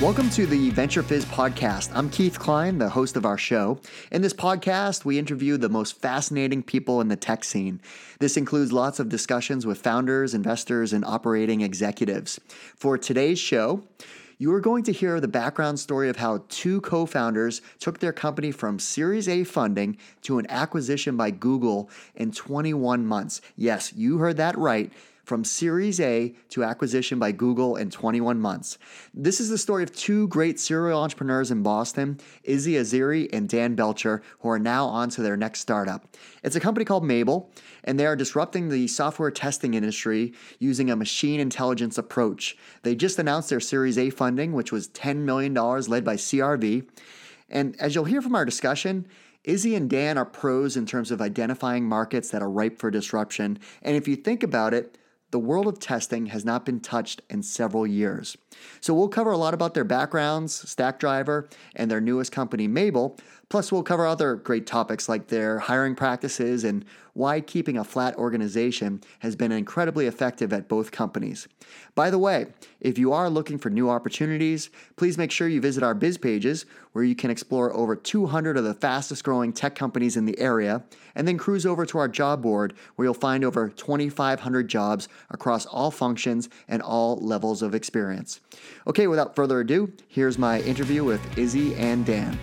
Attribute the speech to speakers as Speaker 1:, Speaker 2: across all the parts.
Speaker 1: Welcome to the VentureFizz podcast. I'm Keith Cline, the host of our show. In this podcast, we interview the most fascinating people in the tech scene. This includes lots of discussions with founders, investors, and operating executives. For today's show, you are going to hear the background story of how two co founders took their company from Series A funding to an acquisition by Google in 21 months. Yes, you heard that right from Series A to acquisition by Google in 21 months. This is the story of two great serial entrepreneurs in Boston, Izzy Azeri and Dan Belcher, who are now on to their next startup. It's a company called mabl, and they are disrupting the software testing industry using a machine intelligence approach. They just announced their Series A funding, which was $10 million, led by CRV. And as you'll hear from our discussion, Izzy and Dan are pros in terms of identifying markets that are ripe for disruption. And if you think about it, the world of testing has not been touched in several years. So we'll cover a lot about their backgrounds, Stackdriver, and their newest company, mabl. Plus, we'll cover other great topics like their hiring practices and why keeping a flat organization has been incredibly effective at both companies. By the way, if you are looking for new opportunities, please make sure you visit our biz pages where you can explore over 200 of the fastest growing tech companies in the area, and then cruise over to our job board where you'll find over 2,500 jobs across all functions and all levels of experience. Okay, without further ado, here's my interview with Izzy and Dan.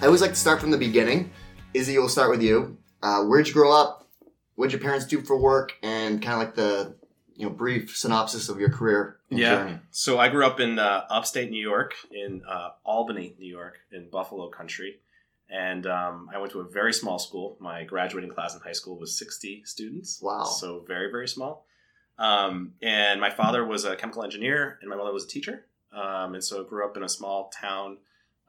Speaker 1: I always like to start from the beginning. Izzy, we'll start with you. Uh, where'd you grow up? What'd your parents do for work? And kind of like the you know brief synopsis of your career.
Speaker 2: yeah.
Speaker 1: Journey.
Speaker 2: So I grew up in uh, upstate New York, in uh, Albany, New York, in Buffalo country, and um, I went to a very small school. My graduating class in high school was sixty students.
Speaker 1: Wow.
Speaker 2: So very very small. Um, and my father was a chemical engineer, and my mother was a teacher. Um, and so I grew up in a small town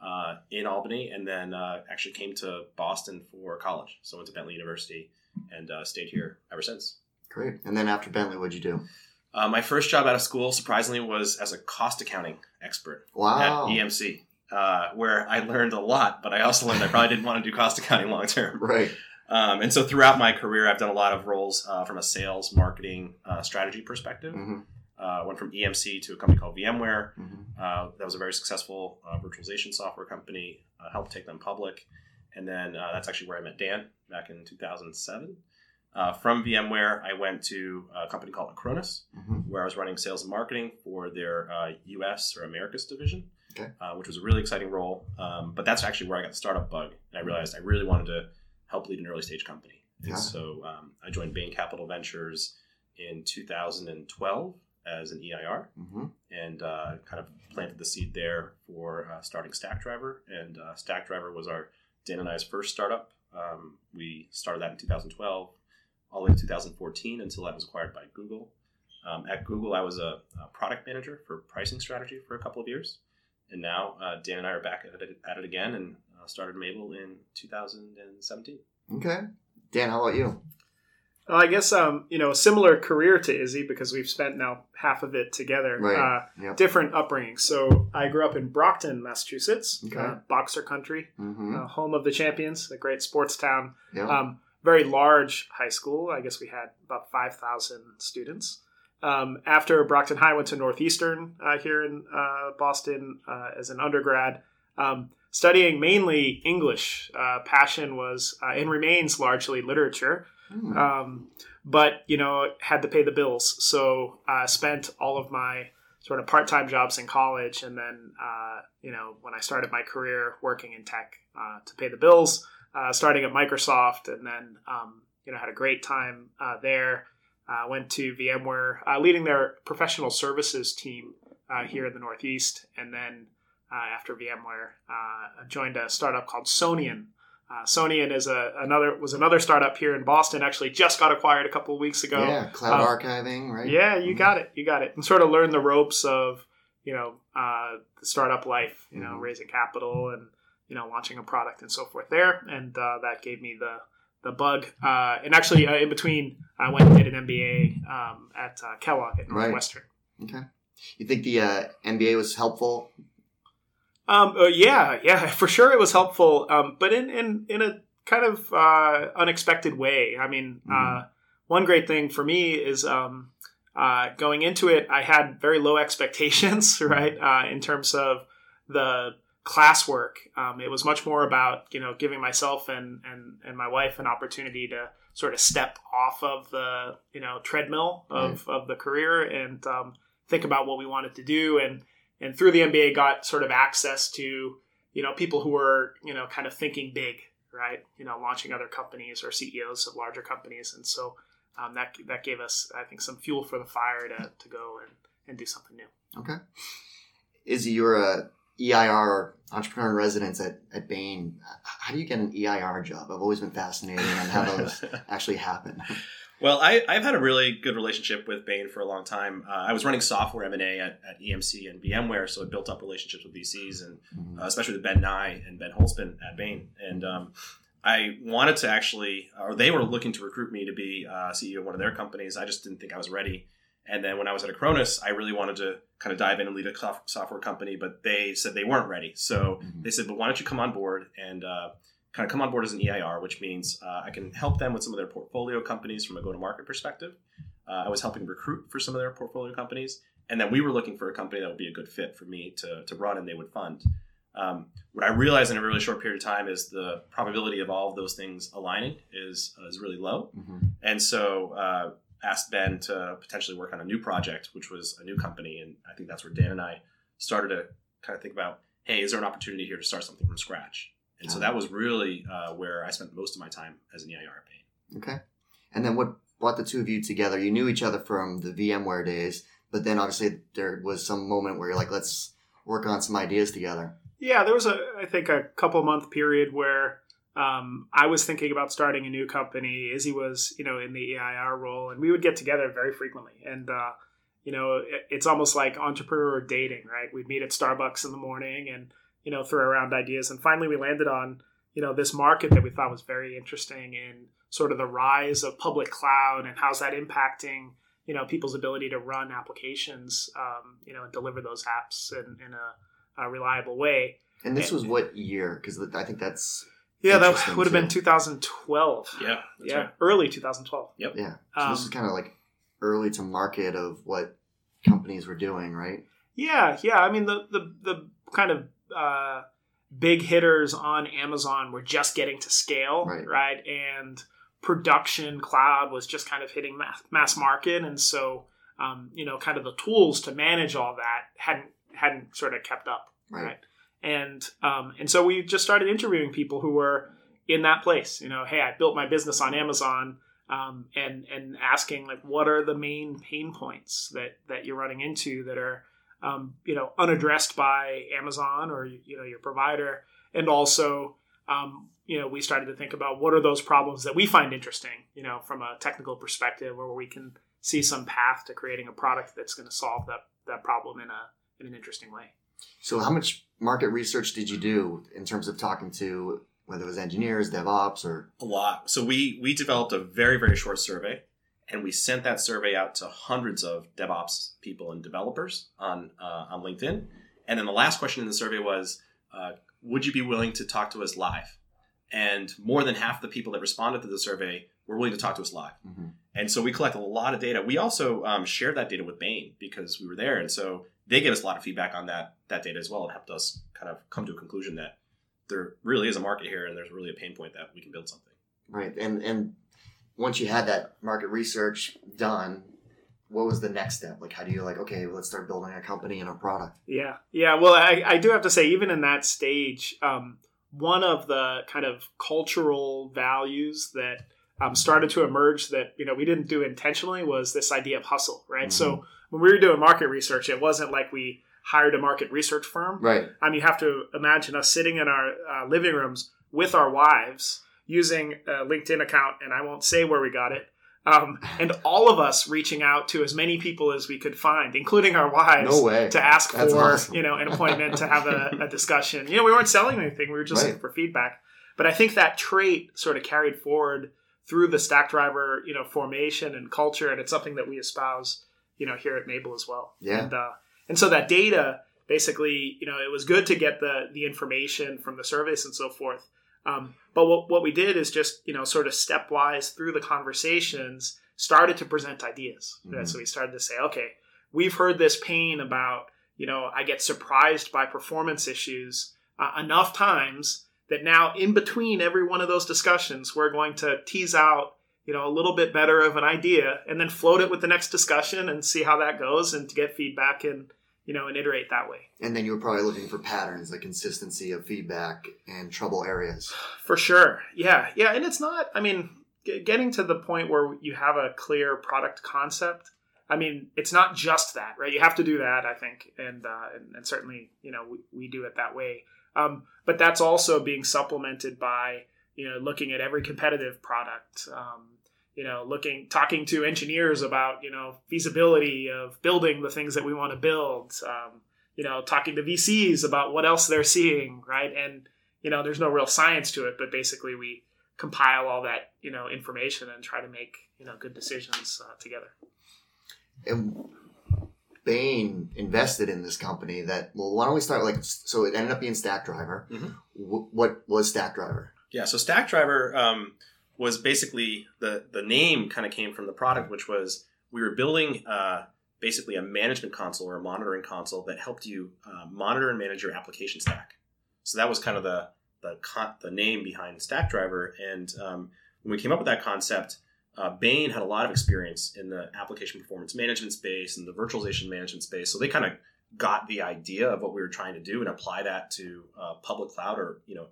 Speaker 2: uh, in Albany, and then uh, actually came to Boston for college. So went to Bentley University and uh, stayed here ever since.
Speaker 1: Great. And then after Bentley, what'd you do?
Speaker 2: Uh, my first job out of school, surprisingly, was as a cost accounting expert
Speaker 1: Wow.
Speaker 2: at EMC, uh, where I learned a lot, but I also learned I probably didn't want to do cost accounting long term.
Speaker 1: Right.
Speaker 2: Um, and so throughout my career, I've done a lot of roles uh, from a sales, marketing, uh, strategy perspective.
Speaker 1: hmm
Speaker 2: Uh, went from EMC to a company called VMware.
Speaker 1: hmm
Speaker 2: Uh, that was a very successful uh, virtualization software company. Uh, helped take them public, and then uh, that's actually where I met Dan back in 2007. Uh, from VMware, I went to a company called Acronis,
Speaker 1: hmm
Speaker 2: where I was running sales and marketing for their uh, U.S. or Americas division,
Speaker 1: Okay.
Speaker 2: uh, which was a really exciting role. Um, but that's actually where I got the startup bug, and I realized I really wanted to help lead an early stage company. And
Speaker 1: Yeah.
Speaker 2: so um, I joined Bain Capital Ventures in 2012 as an EIR,
Speaker 1: hmm
Speaker 2: and uh, kind of planted the seed there for uh, starting Stackdriver. And uh, Stackdriver was our Dan and I's first startup. Um, we started that in 2012, all the way to 2014 until I was acquired by Google. Um, at Google, I was a, a product manager for pricing strategy for a couple of years, and now uh, Dan and I are back at it, at it again and uh, started mabl in 2017.
Speaker 1: Okay. Dan, how about you?
Speaker 3: Well, I guess um, you know, similar career to Izzy because we've spent now half of it together.
Speaker 1: Right.
Speaker 3: Uh,
Speaker 1: Yep.
Speaker 3: different upbringing. So I grew up in Brockton, Massachusetts,
Speaker 1: Okay.
Speaker 3: uh, boxer country,
Speaker 1: hmm
Speaker 3: uh, home of the champions, a great sports town.
Speaker 1: yeah.
Speaker 3: Um, very large high school. I guess we had about five thousand students. Um, after Brockton High, I went to Northeastern uh, here in uh, Boston uh, as an undergrad, um, studying mainly English. Uh, passion was uh, and remains largely literature
Speaker 1: Hmm.
Speaker 3: um, but you know had to pay the bills. So i uh, spent all of my sort of part-time jobs in college and then uh, you know when i started my career working in tech uh, to pay the bills uh, starting at microsoft and then um, you know had a great time uh, there. Uh, went to vmware uh, leading their professional services team uh, here in the northeast. And then uh, after vmware uh, joined a startup called sonian uh, Sonian is a another was another startup here in Boston. Actually, just got acquired a couple of weeks ago.
Speaker 1: yeah. Cloud
Speaker 3: um,
Speaker 1: archiving, right?
Speaker 3: Yeah, you
Speaker 1: Mhm.
Speaker 3: got it. You got it. And sort of learn the ropes of you know uh, the startup life. You know,
Speaker 1: Mhm.
Speaker 3: raising capital and you know launching a product and so forth there. And uh, that gave me the the bug. Uh, and actually, uh, in between, I went and did an MBA um, at uh, Kellogg at
Speaker 1: Right.
Speaker 3: Northwestern.
Speaker 1: Okay. You think the uh, MBA was helpful?
Speaker 3: Um, uh, yeah, yeah, for sure it was helpful, um, but in, in, in a kind of uh, unexpected way. I mean, uh, one great thing for me is um, uh, going into it, I had very low expectations, right, uh, in terms of the classwork. Um, it was much more about you know giving myself and and and my wife an opportunity to sort of step off of the you know treadmill of, of the career and um, think about what we wanted to do and and through the MBA got sort of access to you know people who were you know kind of thinking big right you know launching other companies or CEOs of larger companies and so um, that that gave us I think some fuel for the fire to, to go and, and do something new.
Speaker 1: Okay. Izzy, you're a EIR entrepreneur in residence at, at Bain. How do you get an EIR job? I've always been fascinated on how those actually happen.
Speaker 2: Well, I, have had a really good relationship with Bain for a long time. Uh, I was running software M&A at, at, EMC and VMware, so I built up relationships with VCs, and mm-hmm. uh, especially with Ben Nye and Ben Holzman at Bain. And um, I wanted to actually, or they were looking to recruit me to be uh, CEO of one of their companies. I just didn't think I was ready. And then when I was at Acronis, I really wanted to kind of dive in and lead a software company, but they said they weren't ready. So mm-hmm. they said, "But why don't you come on board and uh, kind of come on board as an EIR, which means uh, I can help them with some of their portfolio companies from a go to market perspective. Uh, I was helping recruit for some of their portfolio companies, and then we were looking for a company that would be a good fit for me to, to run and they would fund. Um, what I realized in a really short period of time is the probability of all of those things aligning is, uh, is really low. Mm-hmm. And so uh, asked Ben to potentially work on a new project, which was a new company. And I think that's where Dan and I started to kind of think about, hey, is there an opportunity here to start something from scratch? And so that was really uh, where I spent most of my time as an EIR at Bain.
Speaker 1: Okay. And then what brought the two of you together? You knew each other from the VMware days, but then obviously there was some moment where you're like, let's work on some ideas together.
Speaker 3: Yeah, there was a, I think, a couple month period where um, I was thinking about starting a new company. Izzy was, you know, in the EIR role, and we would get together very frequently. And uh, you know, it, it's almost like entrepreneur dating, right? We'd meet at Starbucks in the morning and you know, throw around ideas. And finally, we landed on, you know, this market that we thought was very interesting in sort of the rise of public cloud and how's that impacting, you know, people's ability to run applications, um, you know, and deliver those apps in, in a, a reliable way.
Speaker 1: And this and, was what year? Because I think that's
Speaker 3: yeah, that would have been 2012.
Speaker 2: Yeah,
Speaker 3: yeah, right. early 2012.
Speaker 2: Yep.
Speaker 1: Yeah. So um, this is kind of like early to market of what companies were doing, right?
Speaker 3: Yeah, yeah. I mean, the the the kind of uh, big hitters on Amazon were just getting to scale, right? right? And production cloud was just kind of hitting mass, mass market, and so um, you know, kind of the tools to manage all that hadn't hadn't sort of kept up, right? right? And um, and so we just started interviewing people who were in that place. You know, hey, I built my business on Amazon. Um, and and asking like what are the main pain points that that you're running into that are um, you know unaddressed by Amazon or you know your provider, and also um, you know we started to think about what are those problems that we find interesting, you know, from a technical perspective, where we can see some path to creating a product that's going to solve that that problem in a in an interesting way.
Speaker 1: So, how much market research did you do in terms of talking to whether it was engineers, DevOps, or
Speaker 2: a lot? So we we developed a very very short survey and we sent that survey out to hundreds of DevOps people and developers on uh, on LinkedIn. And then the last question in the survey was, uh, "Would you be willing to talk to us live?" And more than half the people that responded to the survey were willing to talk to us live. Mm-hmm. And so we collected a lot of data. We also um, shared that data with Bain because we were there, and so they gave us a lot of feedback on that that data as well, and helped us kind of come to a conclusion that there really is a market here, and there's really a pain point that we can build something.
Speaker 1: Right, and and once you had that market research done, what was the next step? Like, how do you like, okay, let's start building a company and a product?
Speaker 3: Yeah. Yeah. Well, I, I do have to say, even in that stage, um, one of the kind of cultural values that um, started to emerge that, you know, we didn't do intentionally was this idea of hustle, right? Mm-hmm. So when we were doing market research, it wasn't like we hired a market research firm.
Speaker 1: Right.
Speaker 3: I mean, you have to imagine us sitting in our uh, living rooms with our wives using a LinkedIn account, and I won't say where we got it. Um, and all of us reaching out to as many people as we could find, including our wives,
Speaker 1: no
Speaker 3: to ask That's for awesome. you know an appointment to have a, a, discussion. You know, we weren't selling anything; we were just right. looking for feedback. But I think that trait sort of carried forward through the Stackdriver, you know, formation and culture, and it's something that we espouse, you know, here at mabl as well.
Speaker 1: Yeah.
Speaker 3: And uh, and so that data, basically, you know, it was good to get the the information from the surveys and so forth. Um, but what, what we did is just, you know, sort of stepwise through the conversations, started to present ideas. Right?
Speaker 1: Mhm.
Speaker 3: So we started to say, okay, we've heard this pain about, you know, I get surprised by performance issues uh, enough times that now in between every one of those discussions, we're going to tease out, you know, a little bit better of an idea and then float it with the next discussion and see how that goes and to get feedback and, you know, and iterate that way.
Speaker 1: And then you were probably looking for patterns, like consistency of feedback and trouble areas.
Speaker 3: For sure. Yeah. Yeah. And it's not, I mean, g- getting to the point where you have a clear product concept. I mean, it's not just that, right? You have to do that, I think. And, uh, and, and certainly, you know, we, we do it that way. Um, but that's also being supplemented by, you know, looking at every competitive product, um, you know, looking, talking to engineers about, you know, feasibility of building the things that we want to build, um, you know, talking to VCs about what else they're seeing, right? And, you know, there's no real science to it, but basically we compile all that, you know, information and try to make, you know, good decisions uh, together.
Speaker 1: And Bain invested in this company that, well, why don't we start like, so it ended up being Stackdriver.
Speaker 2: Mhm.
Speaker 1: Wh- what was Stackdriver?
Speaker 2: Yeah, so Stackdriver um, was basically the the name kind of came from the product, which was we were building uh, basically a management console or a monitoring console that helped you uh, monitor and manage your application stack. So that was kind of the the con- the name behind Stackdriver. And um, when we came up with that concept, uh, Bain had a lot of experience in the application performance management space and the virtualization management space. So they kind of got the idea of what we were trying to do and apply that to uh, public cloud or you know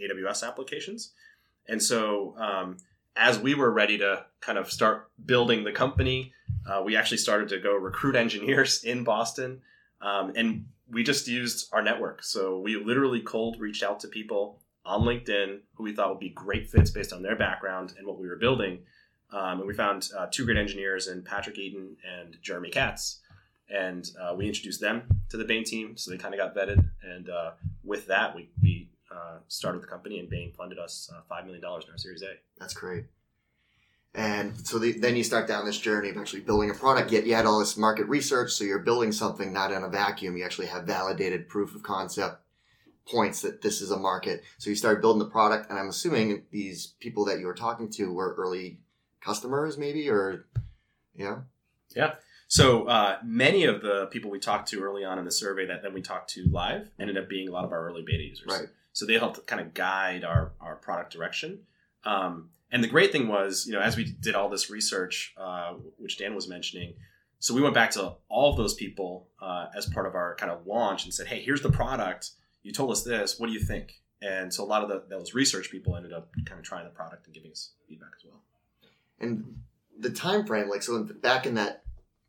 Speaker 2: AWS applications. And so, um, as we were ready to kind of start building the company, uh, we actually started to go recruit engineers in Boston. Um, and we just used our network. So we literally cold reached out to people on LinkedIn who we thought would be great fits based on their background and what we were building. Um, and we found uh, two great engineers in Patrick Eden and Jeremy Katz. And uh, we introduced them to the Bain team. So they kind of got vetted. And uh, with that, we, we uh, started the company, and Bain funded us uh, $5 million in our Series A.
Speaker 1: That's great. And so the, then you start down this journey of actually building a product. Yet you had all this market research, so you're building something not in a vacuum. You actually have validated proof of concept points that this is a market. So you started building the product, and I'm assuming these people that you were talking to were early customers, maybe, or yeah. yeah.
Speaker 2: So uh, many of the people we talked to early on in the survey that then we talked to live ended up being a lot of our early beta users.
Speaker 1: Right.
Speaker 2: So they helped kind of guide our, our product direction. Um, and the great thing was, you know, as we did all this research, uh, which Dan was mentioning, so we went back to all of those people uh, as part of our kind of launch and said, hey, here's the product. You told us this. What do you think? And so a lot of the, those research people ended up kind of trying the product and giving us feedback as well.
Speaker 1: And the time frame, like so, back in that,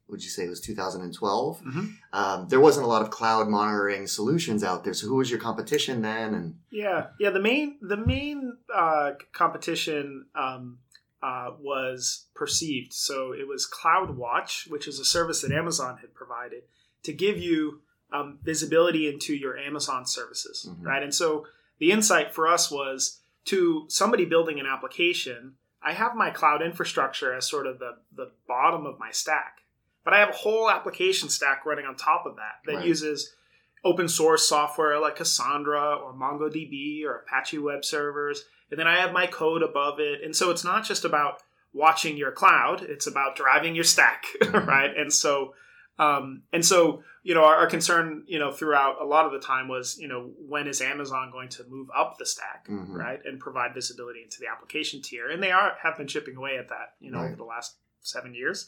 Speaker 1: would you say it was 2012?
Speaker 3: Mhm.
Speaker 1: Um, there wasn't a lot of cloud monitoring solutions out there. So who was your competition then? And
Speaker 3: Yeah, yeah. The main the main uh, competition um, uh, was perceived. So it was CloudWatch, which is a service that Amazon had provided to give you um, visibility into your Amazon services,
Speaker 1: Mhm.
Speaker 3: right? And so the insight for us was to somebody building an application. I have my cloud infrastructure as sort of the the bottom of my stack, but I have a whole application stack running on top of that that
Speaker 1: Right.
Speaker 3: uses open source software like Cassandra or MongoDB or Apache Web Servers. And then I have my code above it. And so it's not just about watching your cloud, it's about driving your stack, right? And so, um, and so, you know, our, our concern, you know, throughout a lot of the time was, you know, when is Amazon going to move up the stack,
Speaker 1: Mhm.
Speaker 3: right? And provide visibility into the application tier. And they are, have been chipping away at that, you know,
Speaker 1: Right.
Speaker 3: over the last seven years.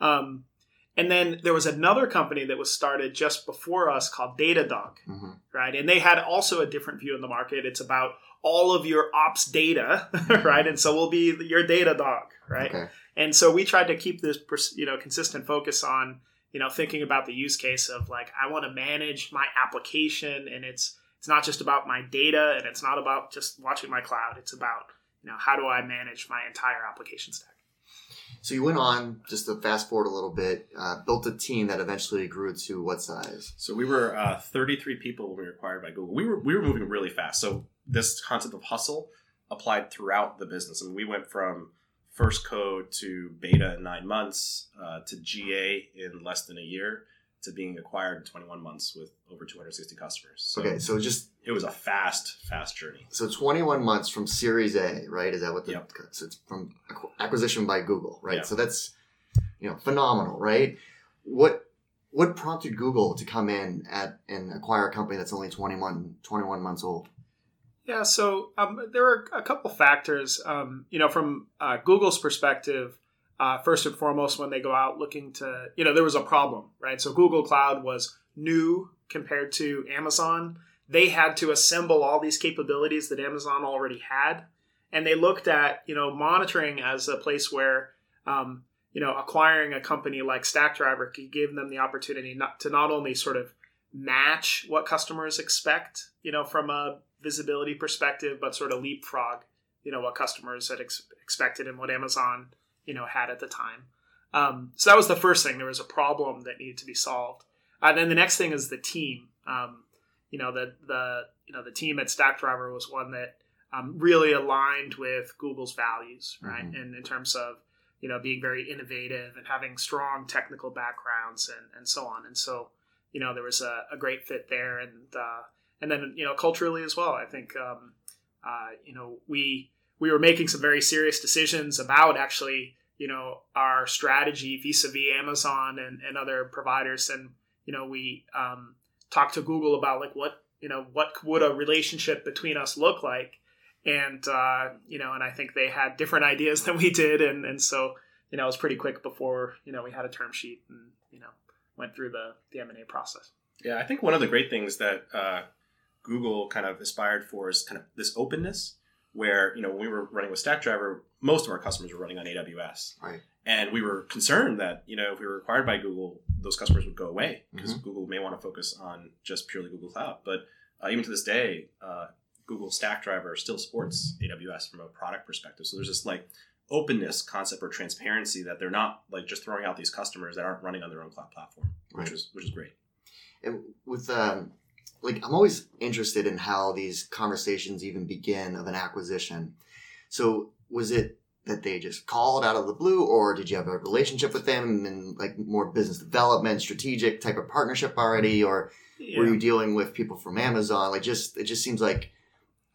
Speaker 3: Um, and then there was another company that was started just before us called Datadog,
Speaker 1: Mhm.
Speaker 3: right? And they had also a different view in the market. It's about all of your ops data, right? And so we'll be your data dog, right?
Speaker 1: okay,
Speaker 3: And so we tried to keep this, you know, consistent focus on, you know, thinking about the use case of like I want to manage my application, and it's it's not just about my data, and it's not about just watching my cloud. It's about you know how do I manage my entire application stack.
Speaker 1: So you went on just to fast forward a little bit, uh, built a team that eventually grew to what size?
Speaker 2: So we were uh, 33 people when we were acquired by Google. We were we were moving really fast. So this concept of hustle applied throughout the business, and we went from first code to beta in nine months uh, to GA in less than a year to being acquired in 21 months with over 260 customers. So
Speaker 1: okay, so just
Speaker 2: it was a fast, fast journey.
Speaker 1: so 21 months from Series A, right? Is that what the
Speaker 2: Yep.
Speaker 1: so it's from acquisition by Google, right?
Speaker 2: Yeah.
Speaker 1: So that's you know phenomenal, right? What what prompted Google to come in at and acquire a company that's only 21, 21 months old?
Speaker 3: Yeah, so um, there are a couple factors. Um, you know, from uh, Google's perspective, uh, first and foremost, when they go out looking to, you know, there was a problem, right? So Google Cloud was new compared to Amazon. They had to assemble all these capabilities that Amazon already had, and they looked at, you know, monitoring as a place where, um, you know, acquiring a company like Stackdriver could give them the opportunity not to not only sort of match what customers expect, you know, from a visibility perspective, but sort of leapfrog, you know, what customers had ex- expected and what Amazon, you know, had at the time. Um, so that was the first thing. There was a problem that needed to be solved. And then the next thing is the team. Um, you know, the the you know the team at Stackdriver was one that um, really aligned with Google's values, right?
Speaker 1: Mhm.
Speaker 3: And in terms of you know being very innovative and having strong technical backgrounds and and so on. And so you know there was a, a great fit there, and uh, and then you know culturally as well. I think um, uh, you know we we were making some very serious decisions about actually you know our strategy vis-a-vis Amazon and, and other providers, and you know we um, talked to Google about like what you know what would a relationship between us look like, and uh, you know and I think they had different ideas than we did, and and so you know it was pretty quick before you know we had a term sheet and you know went through the the M and A process.
Speaker 2: Yeah, I think one of the great things that uh, Google kind of aspired for is kind of this openness, where you know when we were running with Stackdriver, most of our customers were running on AWS,
Speaker 1: Right.
Speaker 2: And we were concerned that you know if we were acquired by Google, those customers would go away because Google may want to focus on just purely Google Cloud. But uh, even to this day, uh, Google Stackdriver still supports AWS from a product perspective. So there's this like openness concept or transparency that they're not like just throwing out these customers that aren't running on their own cloud platform, which is which is great.
Speaker 1: And with um, like I'm always interested in how these conversations even begin of an acquisition. So was it that they just called out of the blue, or did you have a relationship with them and like more business development, strategic type of partnership already, or were you dealing with people from Amazon? Like just it just seems like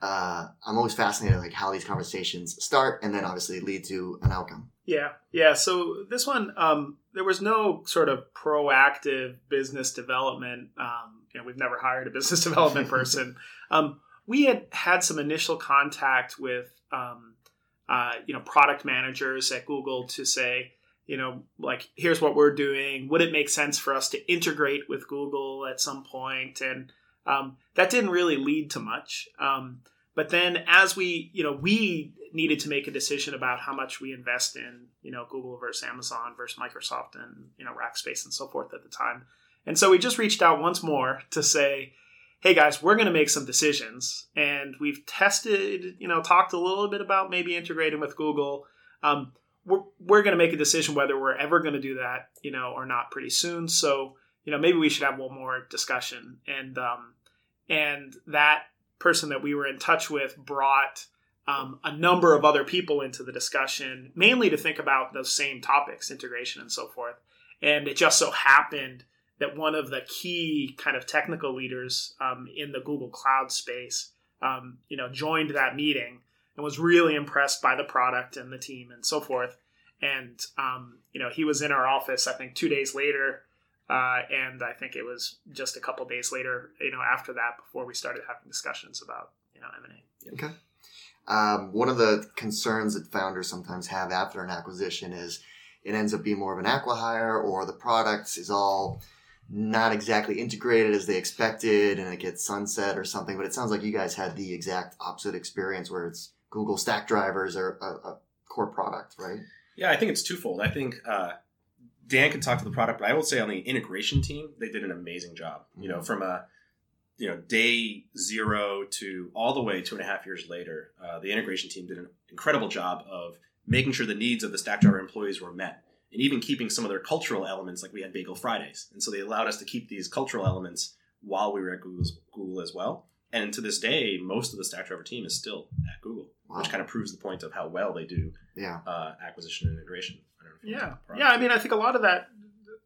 Speaker 1: uh, I'm always fascinated like how these conversations start and then obviously lead to an outcome.
Speaker 3: Yeah, yeah. So this one, um, there was no sort of proactive business development. Um, you know, we've never hired a business development person. um, we had had some initial contact with, um, uh, you know, product managers at Google to say, you know, like here's what we're doing. Would it make sense for us to integrate with Google at some point? And um, that didn't really lead to much. Um, but then as we, you know, we needed to make a decision about how much we invest in, you know, Google versus Amazon versus Microsoft and, you know, Rackspace and so forth at the time. And so we just reached out once more to say, hey guys, we're going to make some decisions. And we've tested, you know, talked a little bit about maybe integrating with Google. Um, we're, we're going to make a decision whether we're ever going to do that, you know, or not pretty soon. So, you know, maybe we should have one more discussion. And, um, and that person that we were in touch with brought um, a number of other people into the discussion, mainly to think about those same topics, integration and so forth. And it just so happened that one of the key kind of technical leaders um, in the Google Cloud space, um, you know, joined that meeting and was really impressed by the product and the team and so forth. And um, you know, he was in our office, I think, two days later, uh, and I think it was just a couple days later, you know, after that, before we started having discussions about you know M and A.
Speaker 1: Okay. Um, one of the concerns that founders sometimes have after an acquisition is it ends up being more of an acquihire or the product is all not exactly integrated as they expected and it gets sunset or something. But it sounds like you guys had the exact opposite experience where it's Google Stackdriver's are a, a core product, right?
Speaker 2: Yeah, I think it's twofold. I think uh, Dan can talk to the product, but I will say on the integration team, they did an amazing job. You know, from a you know day zero to all the way two and a half years later, uh, the integration team did an incredible job of making sure the needs of the Stackdriver employees were met, and even keeping some of their cultural elements, like we had Bagel Fridays, and so they allowed us to keep these cultural elements while we were at Google's, Google as well. And to this day, most of the Stackdriver team is still at Google,
Speaker 1: Wow.
Speaker 2: which kind of proves the point of how well they do
Speaker 1: Yeah.
Speaker 2: uh, acquisition and integration. I don't know if you
Speaker 3: Yeah, yeah. I mean, I think a lot of that,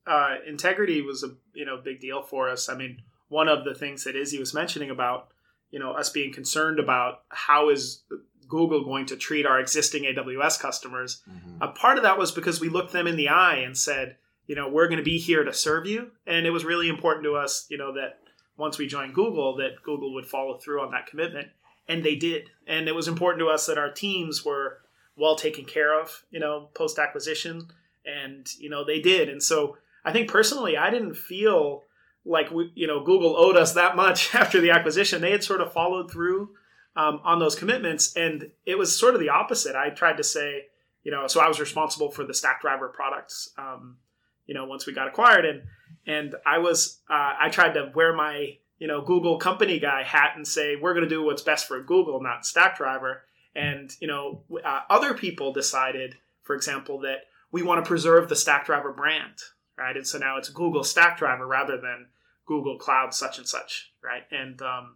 Speaker 3: uh, integrity was a you know big deal for us. I mean, one of the things that Izzy was mentioning about you know us being concerned about how is Google going to treat our existing AWS customers.
Speaker 1: Mhm.
Speaker 3: A part of that was because we looked them in the eye and said, you know, we're going to be here to serve you, and it was really important to us, you know, that once we joined Google, that Google would follow through on that commitment, and they did. And it was important to us that our teams were well taken care of, you know, post acquisition, and you know they did. And so I think personally, I didn't feel like we, you know, Google owed us that much after the acquisition. They had sort of followed through um, on those commitments, and it was sort of the opposite. I tried to say, you know, so I was responsible for the Stackdriver products. Um, you know, once we got acquired, and and I was uh, I tried to wear my you know Google company guy hat and say we're going to do what's best for Google, not Stackdriver. And you know, uh, other people decided, for example, that we want to preserve the Stackdriver brand, right? And so now it's Google Stackdriver rather than Google Cloud such and such, right? And um,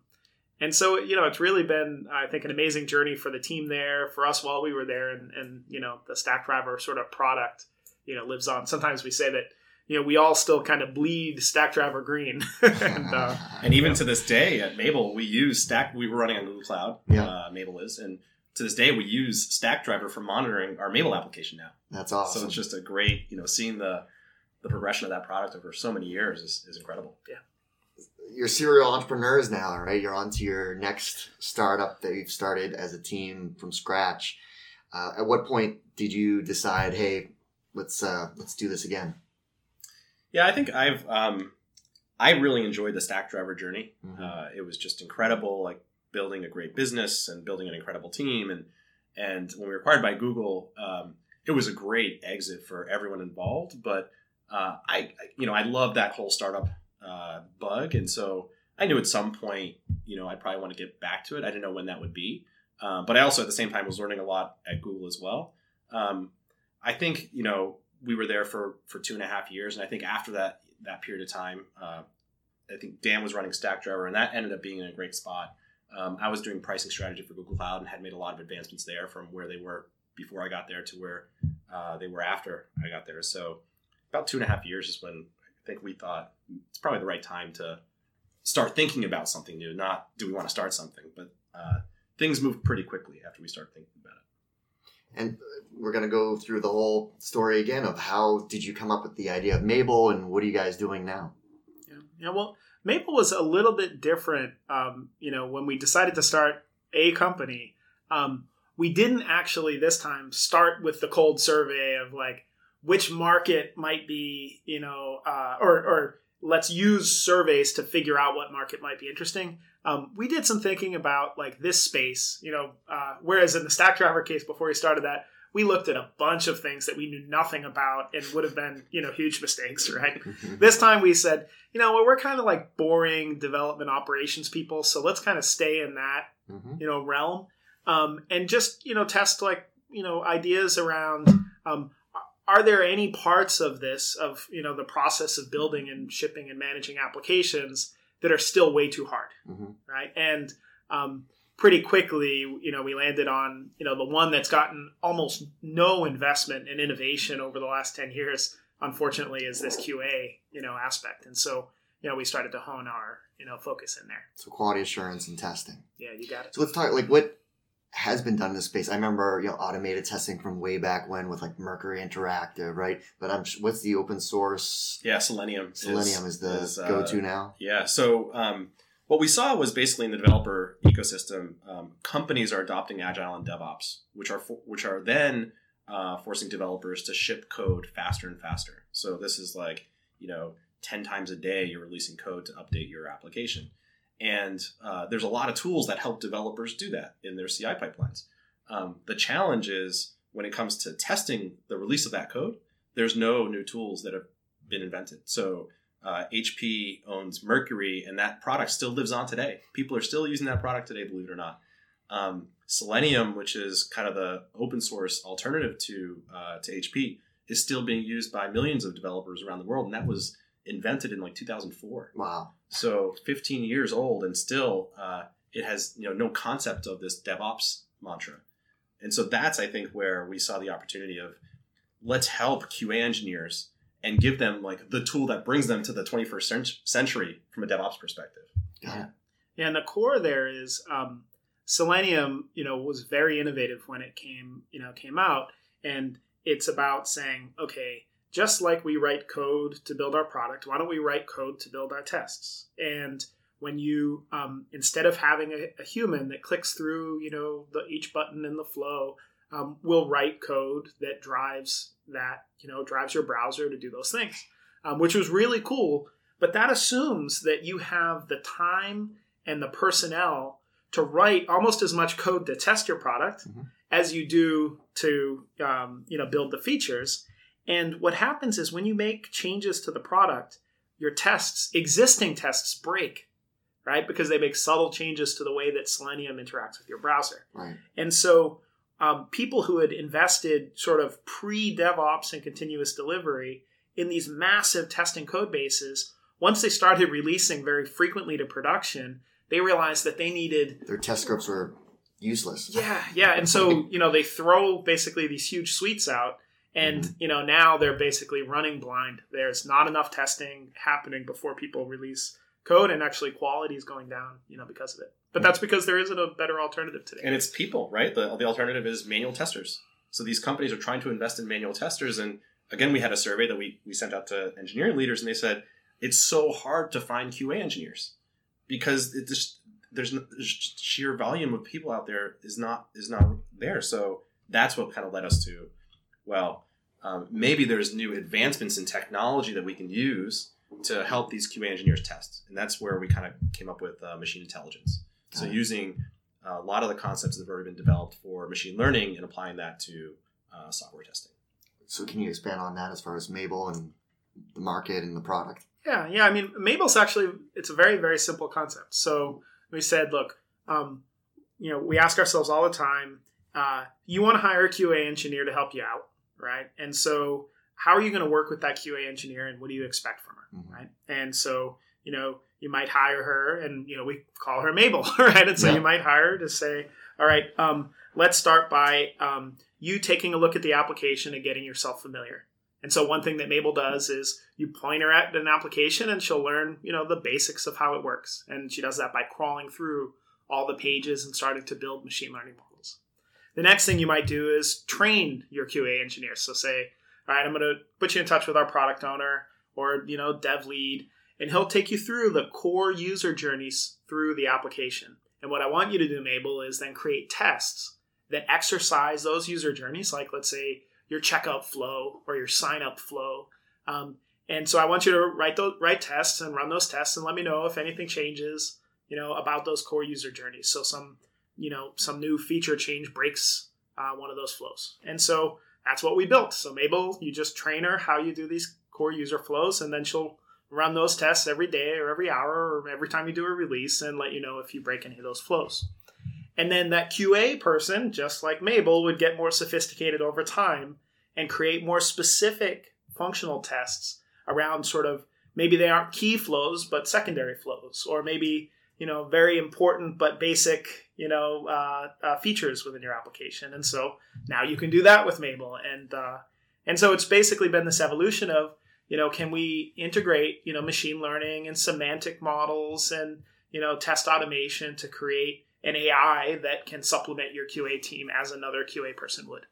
Speaker 3: and so you know, it's really been I think an amazing journey for the team there, for us while we were there, and and you know, the Stackdriver sort of product, you know, lives on. Sometimes we say that you know we all still kind of bleed Stackdriver green, and uh,
Speaker 2: And even to this day at mabl, we use Stack. We were running on Google Cloud.
Speaker 1: Yeah.
Speaker 2: Uh, mabl is, and to this day, we use Stackdriver for monitoring our mabl application now.
Speaker 1: That's awesome.
Speaker 2: So it's just a great, you know, seeing the the progression of that product over so many years is, is incredible. Yeah.
Speaker 1: You're serial entrepreneurs now, right? You're on to your next startup that you've started as a team from scratch. Uh, at what point did you decide, hey, let's uh, let's do this again?
Speaker 2: Yeah, I think I've um, I really enjoyed the Stackdriver journey.
Speaker 1: Mhm.
Speaker 2: Uh, it was just incredible, like building a great business and building an incredible team. And and when we were acquired by Google, um, it was a great exit for everyone involved. But uh, I, I- you know, I love that whole startup uh, bug, and so I knew at some point, you know, I'd probably want to get back to it. I didn't know when that would be, um, but I also at the same time was learning a lot at Google as well. Um, I think you know we were there for for two and a half years, and I think after that that period of time, uh, I think Dan was running Stackdriver, and that ended up being in a great spot. Um, I was doing pricing strategy for Google Cloud and had made a lot of advancements there from where they were before I got there to where uh, they were after I got there. So about two and a half years is when I think we thought it's probably the right time to start thinking about something new. Not do we want to start something, but uh, things moved pretty quickly after we started thinking about it.
Speaker 1: And uh, we're gonna go through the whole story again of how did you come up with the idea of mabl and what are you guys doing now?
Speaker 3: Yeah. yeah. Well, mabl was a little bit different. Um, you know, when we decided to start a company, um, we didn't actually this time start with the cold survey of like which market might be, you know, uh, or or let's use surveys to figure out what market might be interesting. Um, we did some thinking about like this space, you know, uh, whereas in the Stackdriver case before we started that, we looked at a bunch of things that we knew nothing about and would have been, you know, huge mistakes, right? This time we said, you know, we're kind of like boring development operations people, so let's kind of stay in that,
Speaker 1: Mhm.
Speaker 3: you know, realm, um, and just you know test like you know ideas around. Um, are there any parts of this of you know the process of building and shipping and managing applications that are still way too hard,
Speaker 1: Mhm.
Speaker 3: right? And um, pretty quickly, you know, we landed on you know the one that's gotten almost no investment in innovation over the last ten years. Unfortunately, is this QA you know aspect, and so you know we started to hone our you know focus in there.
Speaker 1: So quality assurance and testing.
Speaker 3: Yeah, you got it.
Speaker 1: So let's talk like what has been done in this space. I remember you know automated testing from way back when with like Mercury Interactive, right? But I'm what's the open source?
Speaker 2: Yeah, Selenium.
Speaker 1: Selenium is, the
Speaker 2: is, uh,
Speaker 1: go-to now.
Speaker 2: Yeah. So um, what we saw was basically in the developer ecosystem, um, companies are adopting Agile and DevOps, which are for, which are then uh, forcing developers to ship code faster and faster. So this is like you know ten times a day you're releasing code to update your application, and uh, there's a lot of tools that help developers do that in their CI pipelines. Um, the challenge is when it comes to testing the release of that code, there's no new tools that have been invented. So uh, HP owns Mercury, and that product still lives on today. People are still using that product today, believe it or not. Um, Selenium, which is kind of the open source alternative to uh, to HP, is still being used by millions of developers around the world, and that was invented in like 2004.
Speaker 1: Wow.
Speaker 2: So 15 years old, and still uh, it has you know no concept of this DevOps mantra. And so that's I think where we saw the opportunity of let's help QA engineers and give them like the tool that brings them to the 21st century from a DevOps perspective.
Speaker 1: Got it.
Speaker 3: Yeah, and the core there is um, Selenium. You know, was very innovative when it came you know came out, and it's about saying, okay, just like we write code to build our product, why don't we write code to build our tests? And when you um, instead of having a, a, human that clicks through you know the, each button in the flow um, will write code that drives that you know drives your browser to do those things um, which was really cool but that assumes that you have the time and the personnel to write almost as much code to test your product mm-hmm. as you do to um, you know build the features and what happens is when you make changes to the product your tests existing tests break right? Because they make subtle changes to the way that Selenium interacts with your browser.
Speaker 1: Right.
Speaker 3: And so um, people who had invested sort of pre DevOps and continuous delivery in these massive testing code bases, once they started releasing very frequently to production, they realized that they needed
Speaker 1: their test scripts were useless.
Speaker 3: Yeah, yeah. And so, you know, they throw basically these huge suites out and mm-hmm. you know now they're basically running blind there's not enough testing happening before people release code and actually quality is going down, you know, because of it. But that's because there isn't a better alternative today.
Speaker 2: And it's people, right? The, the alternative is manual testers. So these companies are trying to invest in manual testers. And again, we had a survey that we, we sent out to engineering leaders, and they said it's so hard to find QA engineers because it just, there's, there's sheer volume of people out there is not is not there. So that's what kind of led us to, well, um, maybe there's new advancements in technology that we can use to help these QA engineers test. And that's where we kind of came up with uh, machine intelligence. Got so it. using uh, a lot of the concepts that have already been developed for machine learning and applying that to uh, software testing.
Speaker 1: So can you expand on that as far as mabl and the market and the product?
Speaker 3: Yeah, yeah. I mean, mabl's actually it's a very very simple concept. So we said, look, um, you know, we ask ourselves all the time, uh, you want to hire a QA engineer to help you out, right? And so how are you going to work with that QA engineer and what do you expect from her, mm-hmm. right? And so, you know, you might hire her and, you know, we call her mabl, right? And so yeah. you might hire her to say, all right, um, let's start by um, you taking a look at the application and getting yourself familiar. And so one thing that mabl does is you point her at an application and she'll learn, you know, the basics of how it works. And she does that by crawling through all the pages and starting to build machine learning models. The next thing you might do is train your QA engineers. So say, all right, I'm going to put you in touch with our product owner or, you know, dev lead, and he'll take you through the core user journeys through the application. And what I want you to do, Mabl, is then create tests that exercise those user journeys, like let's say your checkout flow or your sign up flow. Um, and so I want you to write those write tests and run those tests and let me know if anything changes, you know, about those core user journeys. So some, you know, some new feature change breaks uh, one of those flows. And so that's what we built. So mabl, you just train her how you do these core user flows, and then she'll run those tests every day or every hour or every time you do a release and let you know if you break any of those flows. And then that QA person, just like mabl, would get more sophisticated over time and create more specific functional tests around sort of maybe they aren't key flows but secondary flows or maybe you know very important but basic you know uh, uh, features within your application and so now you can do that with mabl and uh, and so it's basically been this evolution of you know can we integrate you know machine learning and semantic models and you know test automation to create an AI that can supplement your QA team as another QA person would.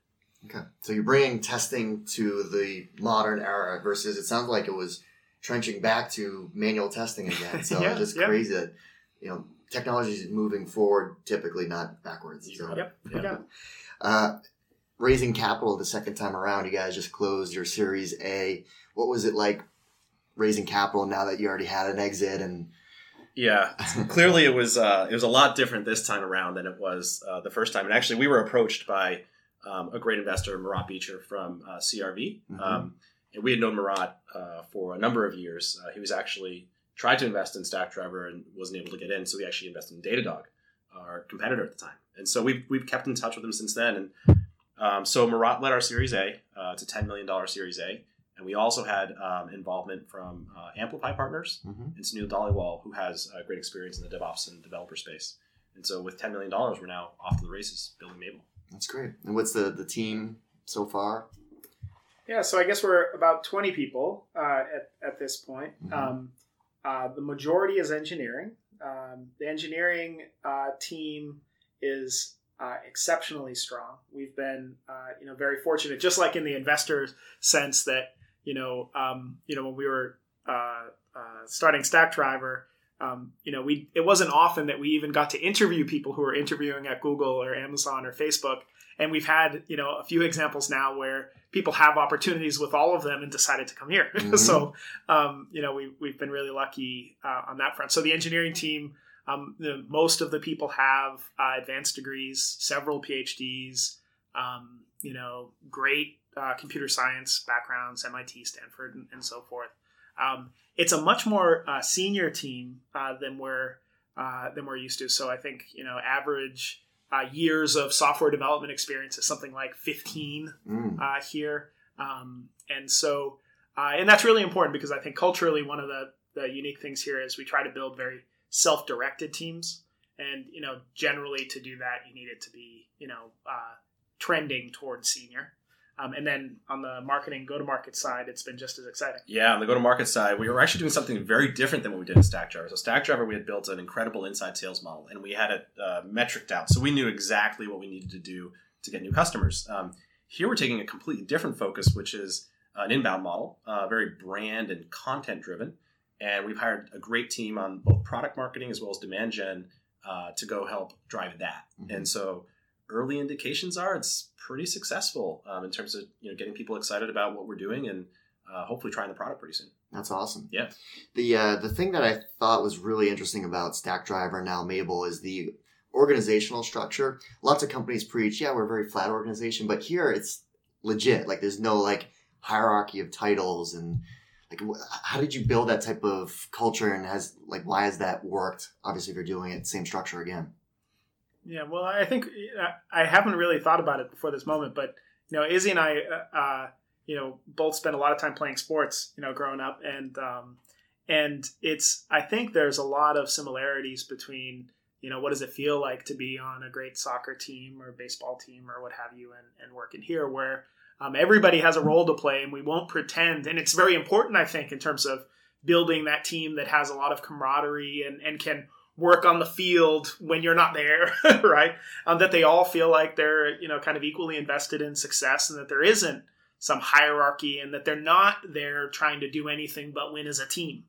Speaker 1: Okay, so you're bringing testing to the modern era versus it sounds like it was trenching back to manual testing again. So yeah, it's just yeah. crazy that you know technology is moving forward typically not backwards. So,
Speaker 3: yep yeah.
Speaker 1: Uh, raising capital the second time around you guys just closed your series a. What was it like raising capital now that you already had an exit and
Speaker 2: yeah clearly it was uh, it was a lot different this time around than it was uh, the first time. And actually we were approached by um, a great investor Murat Bicer from uh, crv mm-hmm. um, and we had known Marat uh, for a number of years. Uh, he was actually tried to invest in Stackdriver and wasn't able to get in. So we actually invested in Datadog, our competitor at the time. And so we've, we've kept in touch with them since then. And um, so Murat led our Series A. Uh, it's a $10 million Series A. And we also had um, involvement from uh, Amplify Partners mm-hmm. and Sunil Dhaliwal, who has uh, great experience in the DevOps and developer space. And so with $10 million, we're now off to the races building mabl.
Speaker 1: That's great. And what's the, the team so far?
Speaker 3: Yeah, so I guess we're about 20 people uh, at, at this point.
Speaker 1: Mhm.
Speaker 3: Um, uh, the majority is engineering. Um, the engineering uh, team is uh, exceptionally strong. We've been, uh, you know, very fortunate, just like in the investor sense that, you know, um, you know, when we were uh, uh, starting Stackdriver, um, you know, we it wasn't often that we even got to interview people who were interviewing at Google or Amazon or Facebook, and we've had you know a few examples now where people have opportunities with all of them and decided to come here.
Speaker 1: Mhm.
Speaker 3: so um, you know we we've been really lucky uh, on that front. So the engineering team, um, the, most of the people have uh, advanced degrees, several PhDs, um, you know, great uh, computer science backgrounds, MIT, Stanford, and, and so forth. Um, it's a much more uh, senior team uh, than we're uh, than we're used to. So I think you know average uh, years of software development experience is something like 15
Speaker 1: Mm.
Speaker 3: uh, here, um, and so uh, and that's really important because I think culturally one of the the unique things here is we try to build very self directed teams, and you know generally to do that you need it to be you know uh, trending towards senior. Um, and then on the marketing go to market side, it's been just as exciting.
Speaker 2: Yeah, on the go-to-market side, we were actually doing something very different than what we did in Stackdriver. So Stackdriver, we had built an incredible inside sales model, and we had it uh, metriced out, so we knew exactly what we needed to do to get new customers. Um, here, we're taking a completely different focus, which is an inbound model, uh, very brand and content-driven, and we've hired a great team on both product marketing as well as demand gen uh, to go help drive that.
Speaker 1: Mhm.
Speaker 2: And so, early indications are it's pretty successful um, in terms of you know getting people excited about what we're doing and uh, hopefully trying the product pretty soon.
Speaker 1: That's awesome.
Speaker 2: Yeah.
Speaker 1: The uh, the thing that I thought was really interesting about Stackdriver and now mabl is the organizational structure. Lots of companies preach, yeah, we're a very flat organization, but here it's legit. Like there's no like hierarchy of titles and like how did you build that type of culture and has like why has that worked? Obviously, if you're doing it same structure again.
Speaker 3: Yeah, well, I think uh, I haven't really thought about it before this moment, but you know, Izzy and I, uh, uh, you know, both spent a lot of time playing sports, you know, growing up, and um, and it's I think there's a lot of similarities between you know what does it feel like to be on a great soccer team or baseball team or what have you, and and working here where um, everybody has a role to play, and we won't pretend, and it's very important, I think, in terms of building that team that has a lot of camaraderie and and can work on the field when you're not there, right? Um, that they all feel like they're you know kind of equally invested in success, and that there isn't some hierarchy, and that they're not there trying to do anything but win as a team,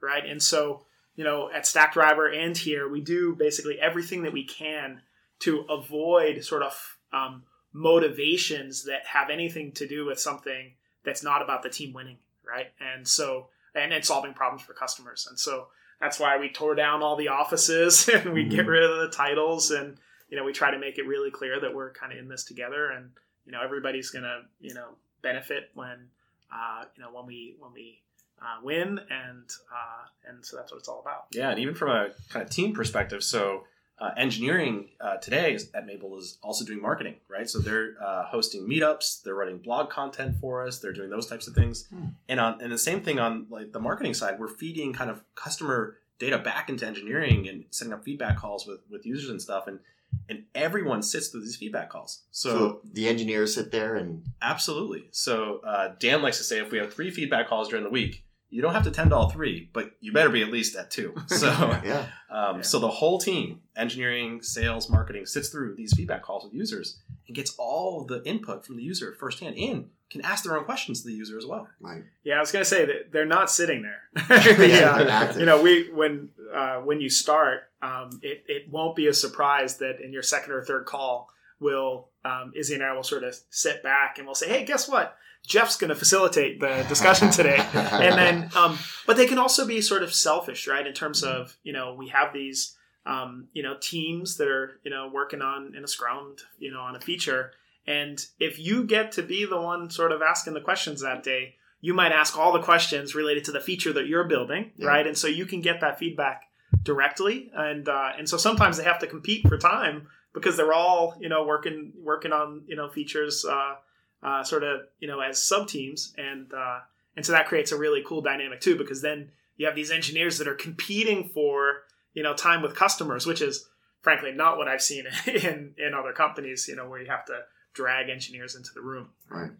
Speaker 3: right? And so you know at Stackdriver and here we do basically everything that we can to avoid sort of um, motivations that have anything to do with something that's not about the team winning, right? And so and and solving problems for customers, and so that's why we tore down all the offices and we get
Speaker 1: Mhm.
Speaker 3: rid of the titles and you know we try to make it really clear that we're kind of in this together and you know everybody's gonna you know benefit when uh, you know when we when we uh, win and uh, and so that's what it's all about
Speaker 2: Yeah, and even from a kind of team perspective, so uh, engineering uh, today at mabl is also doing marketing, right? So they're uh, hosting meetups, they're writing blog content for us, they're doing those types of things,
Speaker 1: Hmm.
Speaker 2: and on and the same thing on like the marketing side, we're feeding kind of customer data back into engineering and setting up feedback calls with with users and stuff, and and everyone sits through these feedback calls.
Speaker 1: So, the engineers sit there and
Speaker 2: Absolutely. So uh, Dan likes to say if we have three feedback calls during the week, you don't have to attend all three, but you better be at least at two. So,
Speaker 1: yeah,
Speaker 2: um,
Speaker 3: Yeah.
Speaker 2: so the whole team, engineering, sales, marketing, sits through these feedback calls with users and gets all the input from the user firsthand, and can ask their own questions to the user as well.
Speaker 1: right.
Speaker 3: yeah i was gonna say that they're not sitting there
Speaker 1: Yeah, they're
Speaker 3: yeah.
Speaker 1: active.
Speaker 3: you know we when uh, when you start um, it, it won't be a surprise that in your second or third call will um, izzy and i will sort of sit back and we'll say hey guess what jeff's going to facilitate the discussion today. And then um, but they can also be sort of selfish right in terms of you know we have these um, you know teams that are you know working on in a scrum you know on a feature. And if you get to be the one sort of asking the questions that day you might ask all the questions related to the feature that you're building
Speaker 1: Yeah.
Speaker 3: right? And so you can get that feedback directly. And uh, and so sometimes they have to compete for time because they're all you know working working on you know features uh, uh, sort of you know as sub teams and uh, and so that creates a really cool dynamic too because then you have these engineers that are competing for you know time with customers which is frankly not what i've seen in in other companies you know where you have to drag engineers into the room
Speaker 1: Right.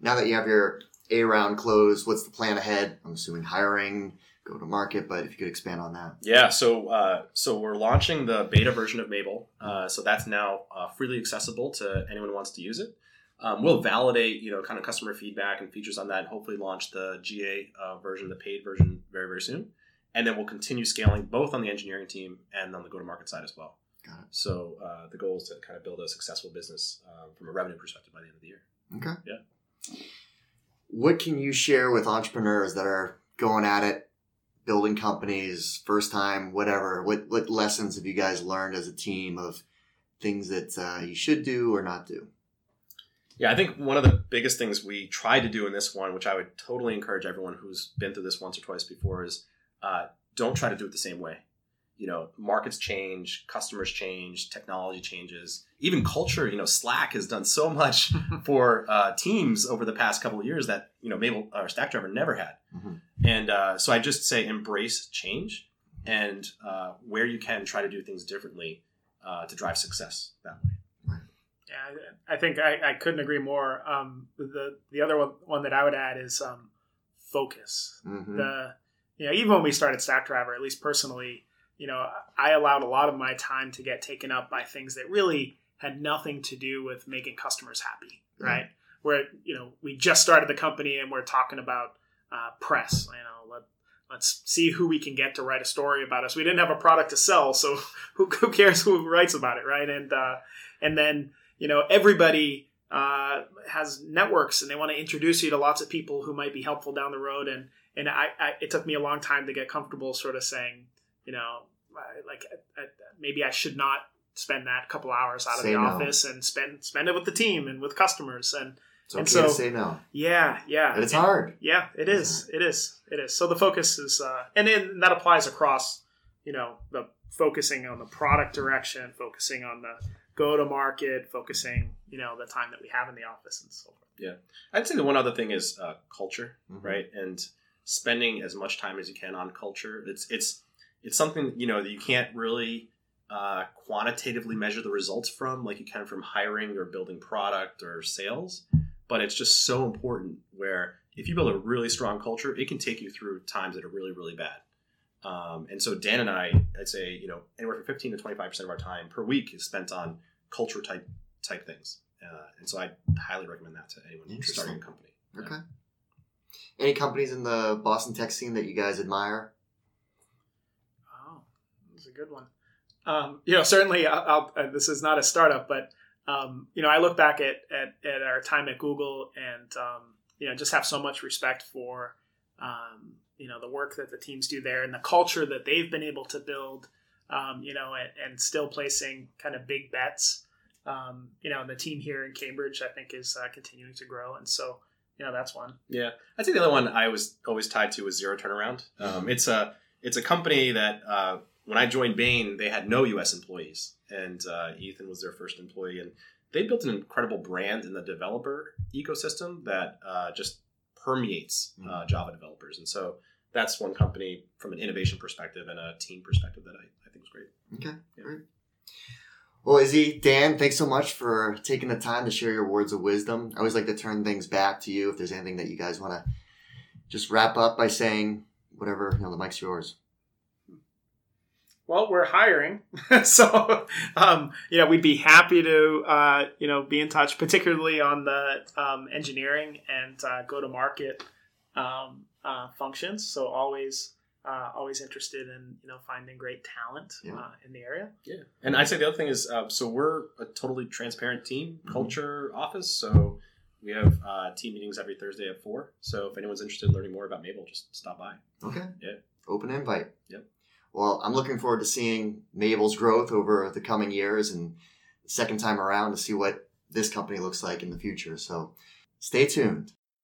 Speaker 1: now that you have your A round closed, what's the plan ahead? I'm assuming hiring, go to market, but if you could expand on that.
Speaker 2: Yeah, so uh, so we're launching the beta version of mabl. Uh, so that's now uh, freely accessible to anyone who wants to use it. Um, we'll validate, you know, kind of customer feedback and features on that, and hopefully launch the GA uh, version, the paid version, very very soon. And then we'll continue scaling both on the engineering team and on the go-to-market side as well.
Speaker 1: Got it.
Speaker 2: So uh, the goal is to kind of build a successful business um, from a revenue perspective by the end of the year.
Speaker 1: Okay.
Speaker 2: Yeah.
Speaker 1: What can you share with entrepreneurs that are going at it, building companies, first time, whatever? What what lessons have you guys learned as a team of things that uh, you should do or not do?
Speaker 2: Yeah, I think one of the biggest things we tried to do in this one, which I would totally encourage everyone who's been through this once or twice before, is uh, don't try to do it the same way. You know, markets change, customers change, technology changes, even culture. You know, Slack has done so much for uh, teams over the past couple of years that you know mabl or Stackdriver never had.
Speaker 1: Mhm.
Speaker 2: And uh, so I just say embrace change, and uh, where you can, try to do things differently uh, to drive success that way.
Speaker 3: Yeah, I I think I, I couldn't agree more. Um, the the other one, one that I would add is um, focus.
Speaker 1: Mhm.
Speaker 3: The you know even when we started Stackdriver, at least personally, you know I allowed a lot of my time to get taken up by things that really had nothing to do with making customers happy, right? Where you know we just started the company and we're talking about uh, press. You know, let let's see who we can get to write a story about us. We didn't have a product to sell, so who, who cares who writes about it, right? And uh, and then you know everybody uh, has networks and they want to introduce you to lots of people who might be helpful down the road and and I, I it took me a long time to get comfortable sort of saying you know like I, I, maybe I should not spend that couple hours out of
Speaker 1: Say
Speaker 3: the
Speaker 1: no.
Speaker 3: office and spend spend it with the team and with customers and
Speaker 1: It's okay
Speaker 3: And
Speaker 1: to
Speaker 3: so-
Speaker 1: say no,
Speaker 3: yeah yeah
Speaker 1: but it's
Speaker 3: And-
Speaker 1: hard.
Speaker 3: yeah, it is. It is. It is. So the focus is, uh, and then that applies across, you know, the focusing on the product direction, focusing on the go to market, focusing, you know, the time that we have in the office and so forth. Yeah.
Speaker 2: I'd say the one other thing is uh, culture,
Speaker 1: Mhm.
Speaker 2: right? And spending as much time as you can on culture. It's it's it's something you know that you can't really uh, quantitatively measure the results from, like you can from hiring or building product or sales. But it's just so important. Where if you build a really strong culture, it can take you through times that are really really bad. Um, and so Dan and I, I'd say you know anywhere from fifteen to twenty five percent of our time per week is spent on culture type type things. Uh, and so I highly recommend that to anyone
Speaker 1: Interesting.
Speaker 2: starting a company.
Speaker 1: Okay. Any companies in the Boston tech scene that you guys admire?
Speaker 3: Oh, that's a good one. Um, you know, certainly, I'll, I'll, uh, this is not a startup, but um, you know, I look back at, at, at our time at Google, and um, you know, just have so much respect for um, you know the work that the teams do there and the culture that they've been able to build. Um, you know, and, and still placing kind of big bets. Um, you know, and the team here in Cambridge, I think, is uh, continuing to grow, and so you know, that's one.
Speaker 2: Yeah, I'd say the other one I was always tied to was ZeroTurnaround. Um, it's a it's a company that uh, when I joined Bain, they had no U.S. employees, and uh, Ethan was their first employee, and they built an incredible brand in the developer ecosystem that uh, just permeates uh, Java developers, and so that's one company from an innovation perspective and a team perspective that I, I think is great.
Speaker 1: Okay,
Speaker 2: Yeah.
Speaker 1: great. Well, Izzy, Dan, thanks so much for taking the time to share your words of wisdom. I always like to turn things back to you if there's anything that you guys want to just wrap up by saying whatever, you know, the mic's yours.
Speaker 3: Well, we're hiring, so um, you know we'd be happy to uh, you know be in touch, particularly on the um, engineering and uh, go to market um, uh, functions. So always uh, always interested in you know finding great talent
Speaker 1: Yeah.
Speaker 3: uh, in the area.
Speaker 2: Yeah, and I'd say the other thing is, uh, so we're a totally transparent team
Speaker 1: Mhm.
Speaker 2: culture office. So we have uh, team meetings every Thursday at four. So if anyone's interested in learning more about mabl, just stop by.
Speaker 1: Okay.
Speaker 2: Yeah.
Speaker 1: Open invite.
Speaker 2: Yep.
Speaker 1: Well, I'm looking forward to seeing mabl's growth over the coming years and second time around to see what this company looks like in the future. So stay tuned.